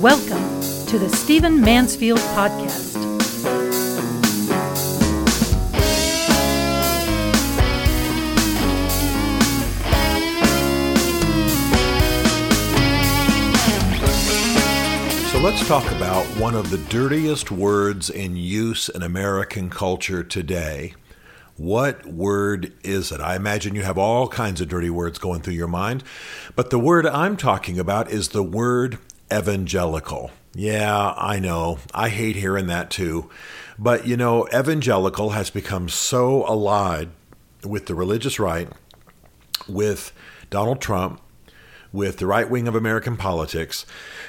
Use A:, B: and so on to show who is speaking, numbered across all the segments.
A: Welcome to the Stephen Mansfield Podcast.
B: So let's talk about one of the dirtiest words in use in American culture today. What word is it? I imagine you have all kinds of dirty words going through your mind, but the word I'm talking about is the word evangelical. Yeah, I know. I hate hearing that too. But you know, evangelical has become so allied with the religious right, with Donald Trump, with the right wing of American politics,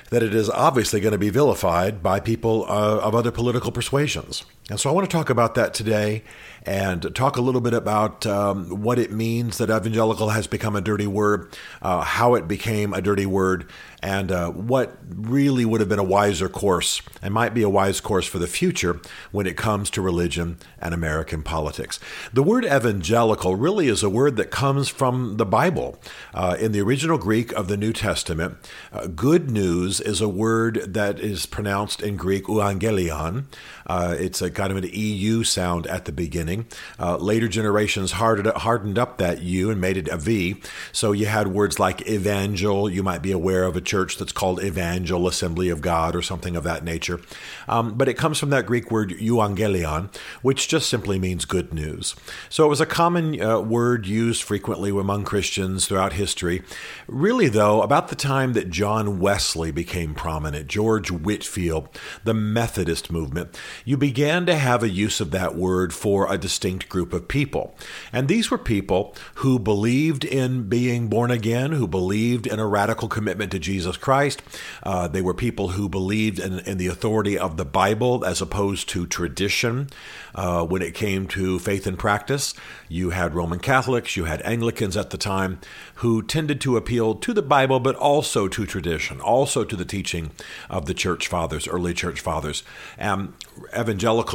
B: that it is obviously going to be vilified by people uh, of other political persuasions. And so I want to talk about that today and talk a little bit about um, what it means that evangelical has become a dirty word, uh, how it became a dirty word, and uh, what really would have been a wiser course and might be a wise course for the future when it comes to religion and American politics. The word evangelical really is a word that comes from the Bible. Uh, in the original Greek of the New Testament, uh, good news is a word that is pronounced in Greek euangelion. Uh, it's a kind of an EU sound at the beginning. Uh, later generations hardened, hardened up that U and made it a V. So you had words like evangel. You might be aware of a church that's called Evangel Assembly of God or something of that nature. Um, but it comes from that Greek word euangelion, which just simply means good news. So it was a common uh, word used frequently among Christians throughout history. Really, though, about the time that John Wesley became prominent, George Whitefield, the Methodist movement, you began to have a use of that word for a distinct group of people. And these were people who believed in being born again, who believed in a radical commitment to Jesus Christ. Uh, they were people who believed in, in, the authority of the Bible as opposed to tradition. Uh, when it came to faith and practice, you had Roman Catholics, you had Anglicans at the time who tended to appeal to the Bible, but also to tradition, also to the teaching of the church fathers, early church fathers. Um,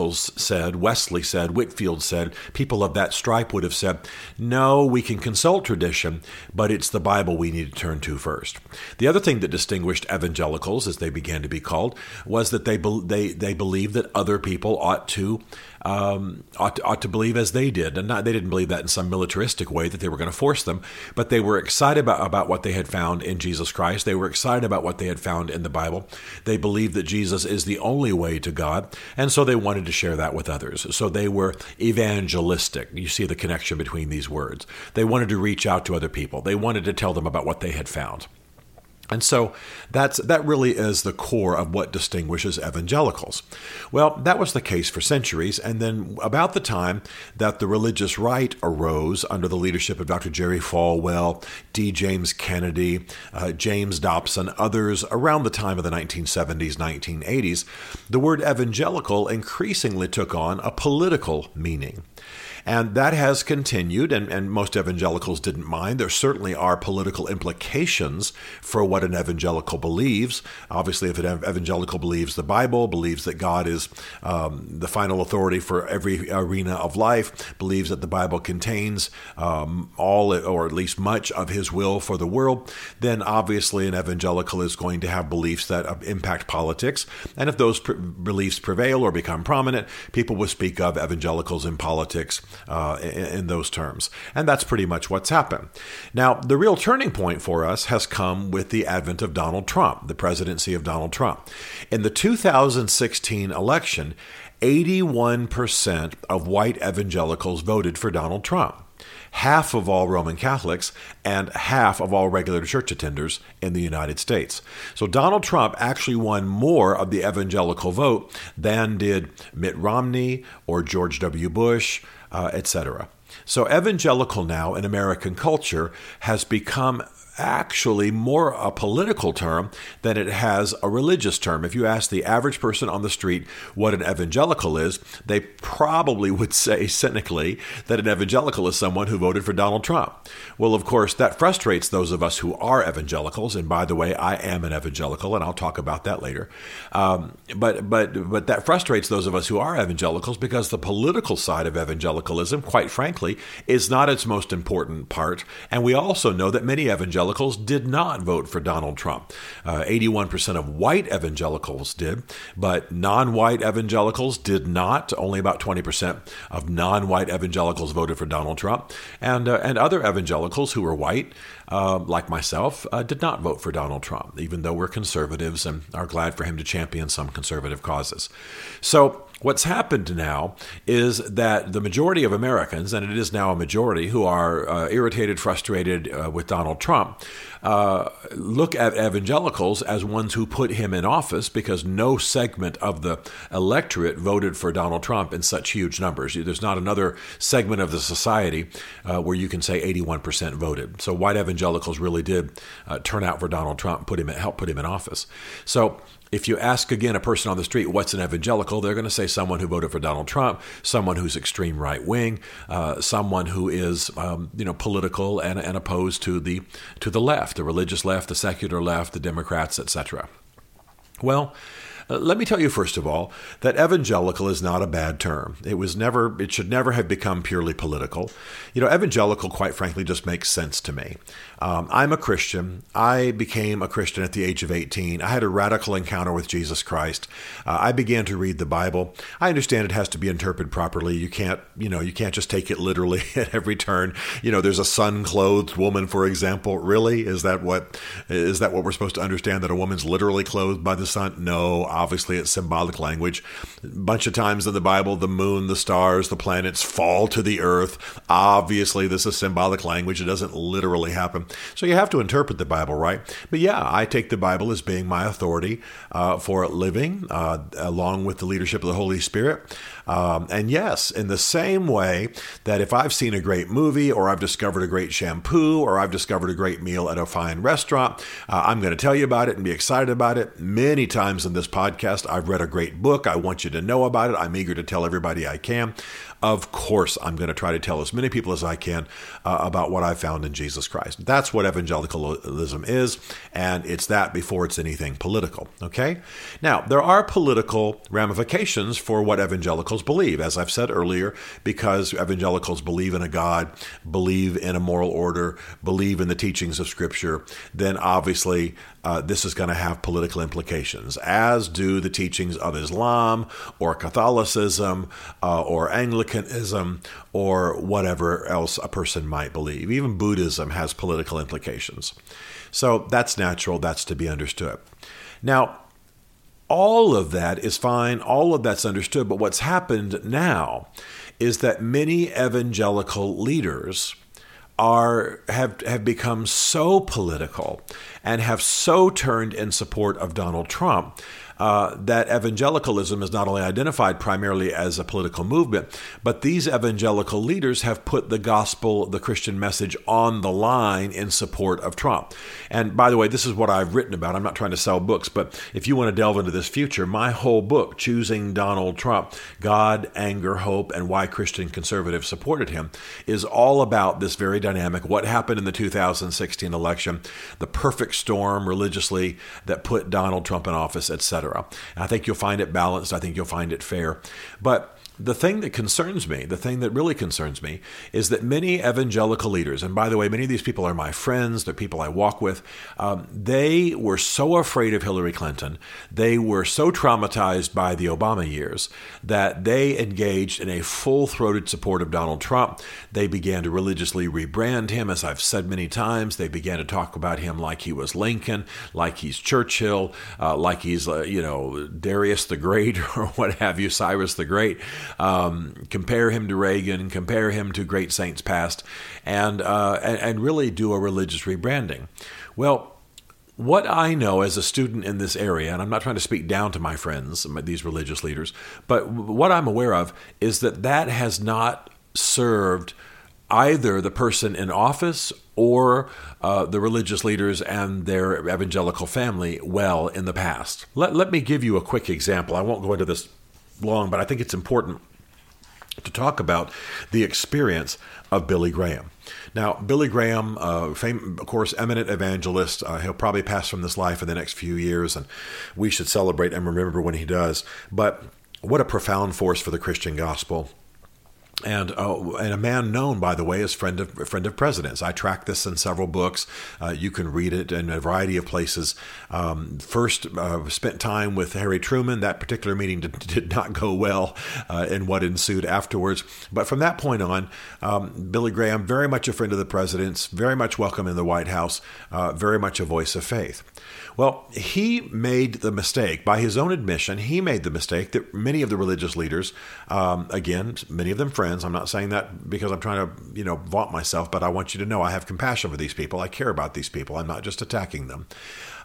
B: said, Wesley said, Whitefield said, people of that stripe would have said, no, we can consult tradition, but it's the Bible we need to turn to first. The other thing that distinguished evangelicals, as they began to be called, was that they, they, they believed that other people ought to um, ought, to, ought to believe as they did. And not, they didn't believe that in some militaristic way that they were going to force them, but they were excited about, about what they had found in Jesus Christ. They were excited about what they had found in the Bible. They believed that Jesus is the only way to God, and so they wanted to share that with others. So they were evangelistic. You see the connection between these words. They wanted to reach out to other people, they wanted to tell them about what they had found. And so that's that really is the core of what distinguishes evangelicals. Well, that was the case for centuries, and then about the time that the religious right arose under the leadership of Dr. Jerry Falwell, D. James Kennedy, uh, James Dobson, others around the time of the 1970s, 1980s, the word evangelical increasingly took on a political meaning. And that has continued, and, and most evangelicals didn't mind. There certainly are political implications for what an evangelical believes. Obviously, if an evangelical believes the Bible, believes that God is um, the final authority for every arena of life, believes that the Bible contains um, all, or at least much, of His will for the world, then obviously an evangelical is going to have beliefs that uh, impact politics. And if those beliefs prevail or become prominent, people will speak of evangelicals in politics uh, in, in those terms. And that's pretty much what's happened. Now, the real turning point for us has come with the advent of Donald Trump, the presidency of Donald Trump. In the 2016 election, 81% of white evangelicals voted for Donald Trump half of all Roman Catholics and half of all regular church attenders in the United States. So Donald Trump actually won more of the evangelical vote than did Mitt Romney or George W. Bush uh, etc. So, evangelical now in American culture has become actually more a political term than it has a religious term. If you ask the average person on the street what an evangelical is, they probably would say cynically that an evangelical is someone who voted for Donald Trump. Well, of course, that frustrates those of us who are evangelicals. And by the way, I am an evangelical, and I'll talk about that later. Um, but but but that frustrates those of us who are evangelicals because the political side of evangelicalism, quite frankly, is not its most important part. And we also know that many evangelicals evangelicals did not vote for Donald Trump. Uh, 81% of white evangelicals did, but non white evangelicals did not. Only about 20% of non white evangelicals voted for Donald Trump. And, uh, and other evangelicals who were white, uh, like myself, uh, did not vote for Donald Trump, even though we're conservatives and are glad for him to champion some conservative causes. So, What's happened now is that the majority of Americans, and it is now a majority, who are uh, irritated, frustrated uh, with Donald Trump, uh, look at evangelicals as ones who put him in office because no segment of the electorate voted for Donald Trump in such huge numbers. There's not another segment of the society uh, where you can say 81% voted. So white evangelicals really did uh, turn out for Donald Trump, and put him help put him in office. So if you ask again a person on the street what's an evangelical, they're going to say someone who voted for Donald Trump, someone who's extreme right wing, uh, someone who is um, you know political and, and opposed to the to the left, the religious left, the secular left, the Democrats, etc. Well, uh, let me tell you first of all that evangelical is not a bad term. It was never it should never have become purely political. You know, evangelical quite frankly just makes sense to me. Um, I'm a Christian. I became a Christian at the age of 18. I had a radical encounter with Jesus Christ. Uh, I began to read the Bible. I understand it has to be interpreted properly. You can't, you know, you can't just take it literally at every turn. You know, there's a sun-clothed woman, for example. Really, is that what is that what we're supposed to understand? That a woman's literally clothed by the sun? No, obviously it's symbolic language. A bunch of times in the Bible, the moon, the stars, the planets fall to the earth. Obviously, this is symbolic language. It doesn't literally happen. So you have to interpret the Bible right. But yeah, I take the Bible as being my authority uh, for living, uh, along with the leadership of the Holy Spirit. Um, and yes, in the same way that if I've seen a great movie or I've discovered a great shampoo or I've discovered a great meal at a fine restaurant, uh, I'm going to tell you about it and be excited about it. Many times in this podcast, I've read a great book. I want you to know about it. I'm eager to tell everybody I can. Of course, I'm going to try to tell as many people as I can uh, about what I found in Jesus Christ. That's what evangelicalism is, and it's that before it's anything political. Okay? Now, there are political ramifications for what evangelicals believe, as I've said earlier, because evangelicals believe in a God, believe in a moral order, believe in the teachings of Scripture, then obviously uh, this is going to have political implications, as do the teachings of Islam or Catholicism uh, or Anglicanism or whatever else a person might believe. Even Buddhism has political implications. So that's natural, that's to be understood. Now, all of that is fine, all of that's understood, but what's happened now is that many evangelical leaders are have have become so political and have so turned in support of Donald Trump uh, that evangelicalism is not only identified primarily as a political movement, but these evangelical leaders have put the gospel, the Christian message on the line in support of Trump. And by the way, this is what I've written about. I'm not trying to sell books, but if you want to delve into this future, my whole book, Choosing Donald Trump God, Anger, Hope, and Why Christian Conservatives Supported Him, is all about this very dynamic what happened in the 2016 election, the perfect storm religiously that put Donald Trump in office, etc. I think you'll find it balanced. I think you'll find it fair. But the thing that concerns me, the thing that really concerns me, is that many evangelical leaders, and by the way, many of these people are my friends, they're people I walk with, um, they were so afraid of Hillary Clinton, they were so traumatized by the Obama years that they engaged in a full throated support of Donald Trump. They began to religiously rebrand him, as I've said many times. They began to talk about him like he was Lincoln, like he's Churchill, uh, like he's, uh, you know, Darius the Great or what have you, Cyrus the Great um, compare him to Reagan, compare him to great saints past, and, uh, and, and really do a religious rebranding. Well, what I know as a student in this area, and I'm not trying to speak down to my friends, these religious leaders, but what I'm aware of is that that has not served either the person in office or uh, the religious leaders and their evangelical family well in the past. Let, let me give you a quick example. I won't go into this long, but I think it's important to talk about the experience of Billy Graham. Now, Billy Graham, uh, fame, of course, eminent evangelist, uh, he'll probably pass from this life in the next few years, and we should celebrate and remember when he does. But what a profound force for the Christian gospel. And uh, and a man known, by the way, as friend of friend of presidents. I track this in several books. Uh, you can read it in a variety of places. Um, first, uh, spent time with Harry Truman. That particular meeting did, did not go well uh, in what ensued afterwards. But from that point on, um, Billy Graham, very much a friend of the president's, very much welcome in the White House, uh, very much a voice of faith. Well, he made the mistake, by his own admission, he made the mistake that many of the religious leaders, um, again, many of them friends, I'm not saying that because I'm trying to, you know, vaunt myself, but I want you to know I have compassion for these people. I care about these people. I'm not just attacking them.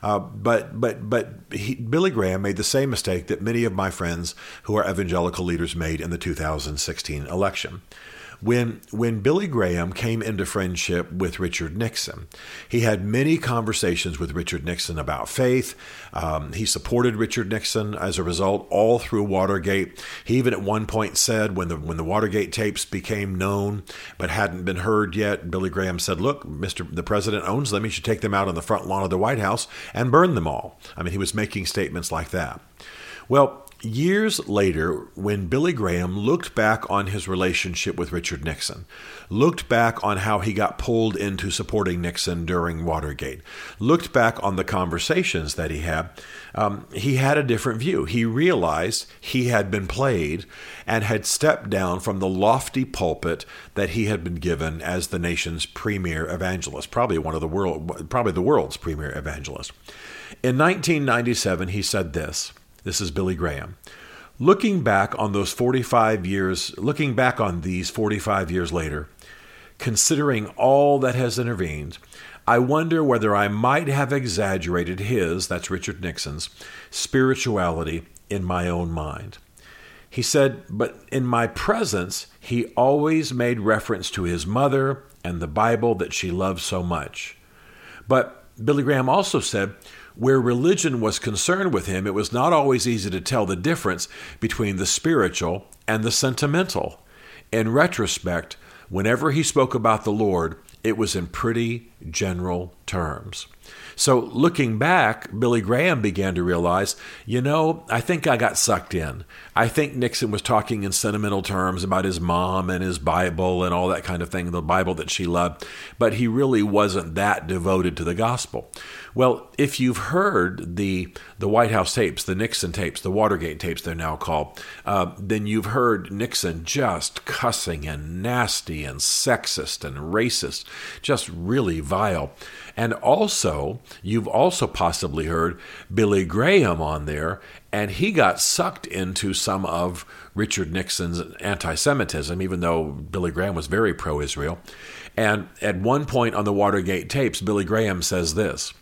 B: Uh, but but but he, Billy Graham made the same mistake that many of my friends who are evangelical leaders made in the 2016 election when when Billy Graham came into friendship with Richard Nixon. He had many conversations with Richard Nixon about faith. Um, he supported Richard Nixon as a result all through Watergate. He even at one point said when the when the Watergate tapes became known but hadn't been heard yet, Billy Graham said, "Look, Mr. the President owns them. He should take them out on the front lawn of the White House and burn them all." I mean, he was making statements like that. Well, Years later, when Billy Graham looked back on his relationship with Richard Nixon, looked back on how he got pulled into supporting Nixon during Watergate, looked back on the conversations that he had, um, he had a different view. He realized he had been played and had stepped down from the lofty pulpit that he had been given as the nation's premier evangelist, probably one of the world, probably the world's premier evangelist. In 1997, he said this. This is Billy Graham. Looking back on those 45 years, looking back on these 45 years later, considering all that has intervened, I wonder whether I might have exaggerated his, that's Richard Nixon's, spirituality in my own mind. He said, but in my presence, he always made reference to his mother and the Bible that she loved so much. But Billy Graham also said, where religion was concerned with him, it was not always easy to tell the difference between the spiritual and the sentimental. In retrospect, whenever he spoke about the Lord, it was in pretty general terms. So, looking back, Billy Graham began to realize, you know, I think I got sucked in. I think Nixon was talking in sentimental terms about his mom and his Bible and all that kind of thing, the Bible that she loved, but he really wasn't that devoted to the gospel. Well, if you've heard the the White House tapes, the Nixon tapes, the Watergate tapes, they're now called, uh, then you've heard Nixon just cussing and nasty and sexist and racist, just really vile. And also, you've also possibly heard Billy Graham on there, and he got sucked into some of Richard Nixon's anti Semitism, even though Billy Graham was very pro Israel. And at one point on the Watergate tapes, Billy Graham says this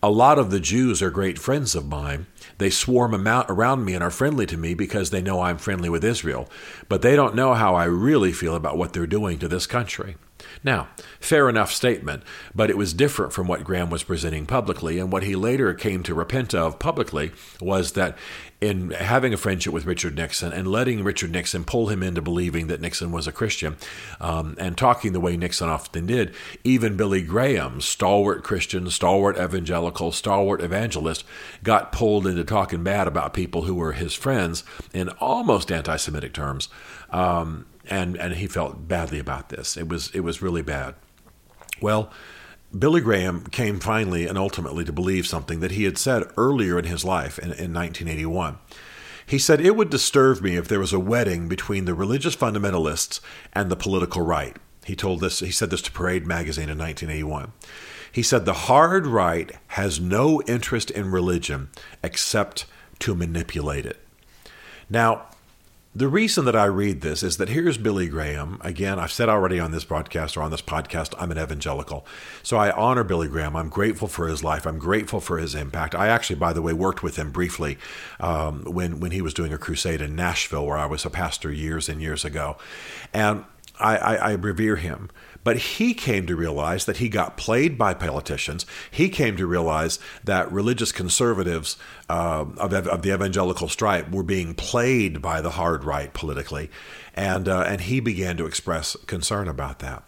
B: A lot of the Jews are great friends of mine. They swarm around me and are friendly to me because they know I'm friendly with Israel, but they don't know how I really feel about what they're doing to this country. Now, fair enough statement, but it was different from what Graham was presenting publicly, and what he later came to repent of publicly was that in having a friendship with Richard Nixon and letting Richard Nixon pull him into believing that Nixon was a Christian um, and talking the way Nixon often did, even Billy Graham, stalwart Christian, stalwart evangelical, stalwart evangelist, got pulled into talking bad about people who were his friends in almost anti Semitic terms. Um, and and he felt badly about this. It was it was really bad. Well, Billy Graham came finally and ultimately to believe something that he had said earlier in his life in, in 1981. He said, It would disturb me if there was a wedding between the religious fundamentalists and the political right. He told this, he said this to Parade magazine in 1981. He said, The hard right has no interest in religion except to manipulate it. Now, the reason that I read this is that here's Billy Graham. Again, I've said already on this broadcast or on this podcast, I'm an evangelical. So I honor Billy Graham. I'm grateful for his life. I'm grateful for his impact. I actually, by the way, worked with him briefly um, when, when he was doing a crusade in Nashville, where I was a pastor years and years ago. And I, I, I revere him. But he came to realize that he got played by politicians. He came to realize that religious conservatives uh, of, of, the evangelical stripe were being played by the hard right politically, and uh, and he began to express concern about that.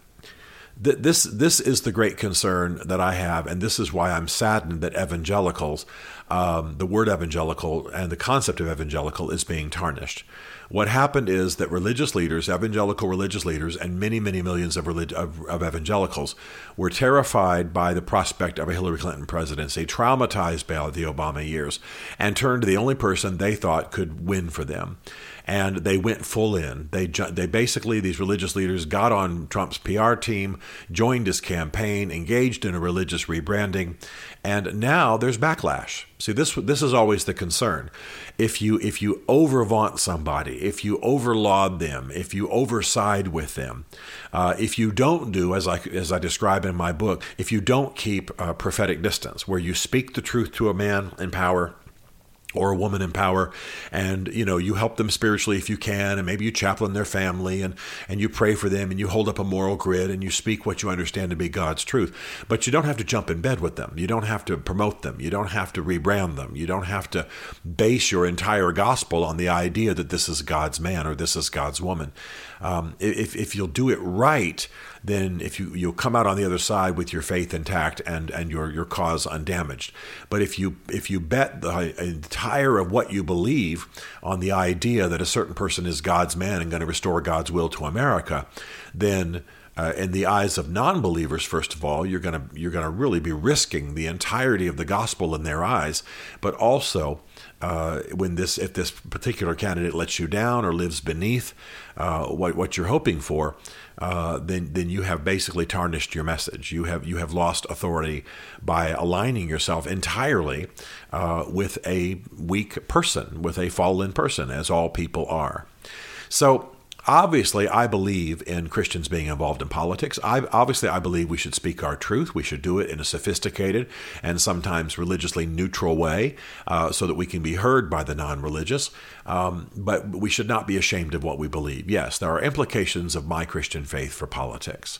B: This this is the great concern that I have, and this is why I'm saddened that evangelicals, um, the word evangelical and the concept of evangelical is being tarnished What happened is that religious leaders, evangelical religious leaders, and many, many millions of, relig- of, of evangelicals were terrified by the prospect of a Hillary Clinton presidency, traumatized by the Obama years, and turned to the only person they thought could win for them and they went full in. They they basically these religious leaders got on Trump's PR team, joined his campaign, engaged in a religious rebranding, and now there's backlash. See, this this is always the concern. If you if you overvaunt somebody, if you overlaud them, if you overside with them, uh, if you don't do as I as I describe in my book, if you don't keep a prophetic distance, where you speak the truth to a man in power or a woman in power. And you know you help them spiritually if you can and maybe you chaplain their family and and you pray for them and you hold up a moral grid and you speak what you understand to be God's truth. But you don't have to jump in bed with them. You don't have to promote them. You don't have to rebrand them. You don't have to base your entire gospel on the idea that this is God's man or this is God's woman um, if, if you'll do it right then if you you'll come out on the other side with your faith intact and and your your cause undamaged. But if you if you bet the entire of what you believe on the idea that a certain person is God's man and going to restore God's will to America, then uh, in the eyes of non-believers, first of all, you're going to you're going to really be risking the entirety of the gospel in their eyes, but also uh, when this if this particular candidate lets you down or lives beneath uh, what what you're hoping for, uh, then then you have basically tarnished your message. You have you have lost authority by aligning yourself entirely uh, with a weak person, with a fallen person, as all people are. So Obviously, I believe in Christians being involved in politics. I, obviously, I believe we should speak our truth. We should do it in a sophisticated and sometimes religiously neutral way uh, so that we can be heard by the non religious. Um, but we should not be ashamed of what we believe. Yes, there are implications of my Christian faith for politics.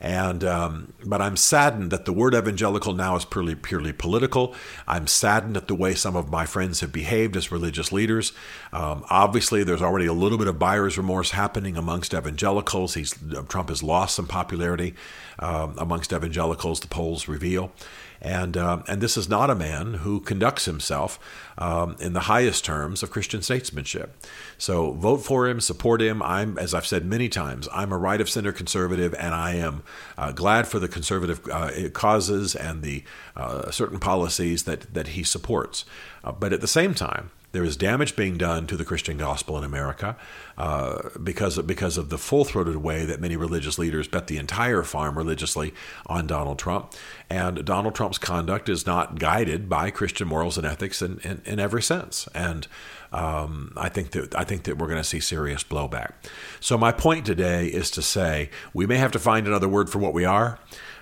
B: And um, but I'm saddened that the word evangelical now is purely purely political. I'm saddened at the way some of my friends have behaved as religious leaders. Um, obviously, there's already a little bit of buyer's remorse happening amongst evangelicals. He's, Trump has lost some popularity um, amongst evangelicals. The polls reveal. And, uh, and this is not a man who conducts himself um, in the highest terms of Christian statesmanship. So vote for him, support him. I'm, as I've said many times, I'm a right of center conservative, and I am uh, glad for the conservative uh, causes and the uh, certain policies that, that he supports. Uh, but at the same time, there is damage being done to the Christian gospel in America uh, because of, because of the full throated way that many religious leaders bet the entire farm religiously on Donald Trump. And Donald Trump's conduct is not guided by Christian morals and ethics in, in, in every sense. And um, I think that I think that we're going to see serious blowback. So my point today is to say we may have to find another word for what we are.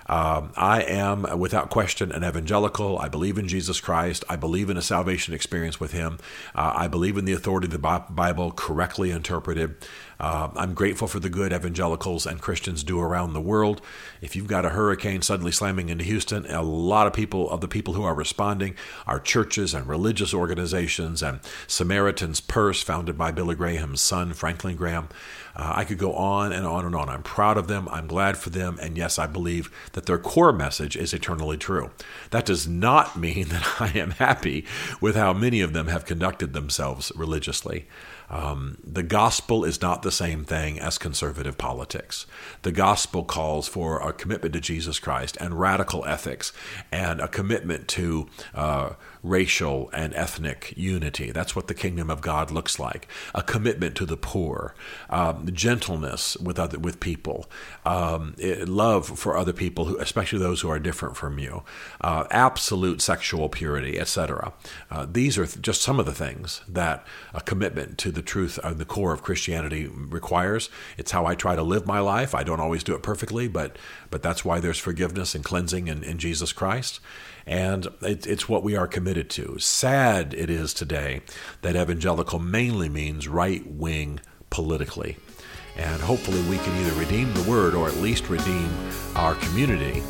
B: Um, I am, without question, an evangelical. I believe in Jesus Christ. I believe in a salvation experience with Him. Uh, I believe in the authority of the Bible correctly interpreted. Uh, I'm grateful for the good evangelicals and Christians do around the world. If you've got a hurricane suddenly slamming into Houston, a lot of people, of the people who are responding, are churches and religious organizations and Samaritan's Purse, founded by Billy Graham's son, Franklin Graham. Uh, I could go on and on and on. I'm proud of them. I'm glad for them. And yes, I believe that their core message is eternally true. That does not mean that I am happy with how many of them have conducted themselves religiously. Um, the gospel is not the same thing as conservative politics. The gospel calls for a commitment to Jesus Christ and radical ethics and a commitment to uh, racial and ethnic unity. That's what the kingdom of God looks like. A commitment to the poor, um, gentleness with other with people, um, love for other people, who, especially those who are different from you, uh, absolute sexual purity, etc. Uh, these are just some of the things that a commitment to the truth and the core of Christianity requires. It's how I try to live my life. I don't always do it perfectly, but but that's why there's forgiveness and cleansing in, in Jesus Christ. And it, it's what we are committed to. Sad it is today that evangelical mainly means right wing politically. And hopefully we can either redeem the word or at least redeem our community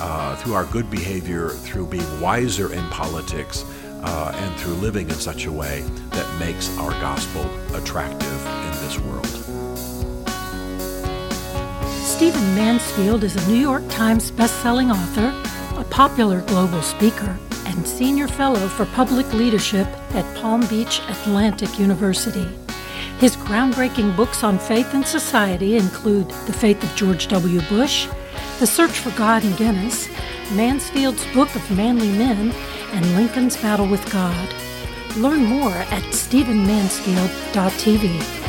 B: uh, through our good behavior, through being wiser in politics, uh, and through living in such a way that makes our gospel attractive in this world.
A: Stephen Mansfield is a New York Times bestselling author a popular global speaker and senior fellow for public leadership at Palm Beach Atlantic University. His groundbreaking books on faith and society include The Faith of George W. Bush, The Search for God in Guinness, Mansfield's Book of Manly Men, and Lincoln's Battle with God. Learn more at stephenmansfield.tv.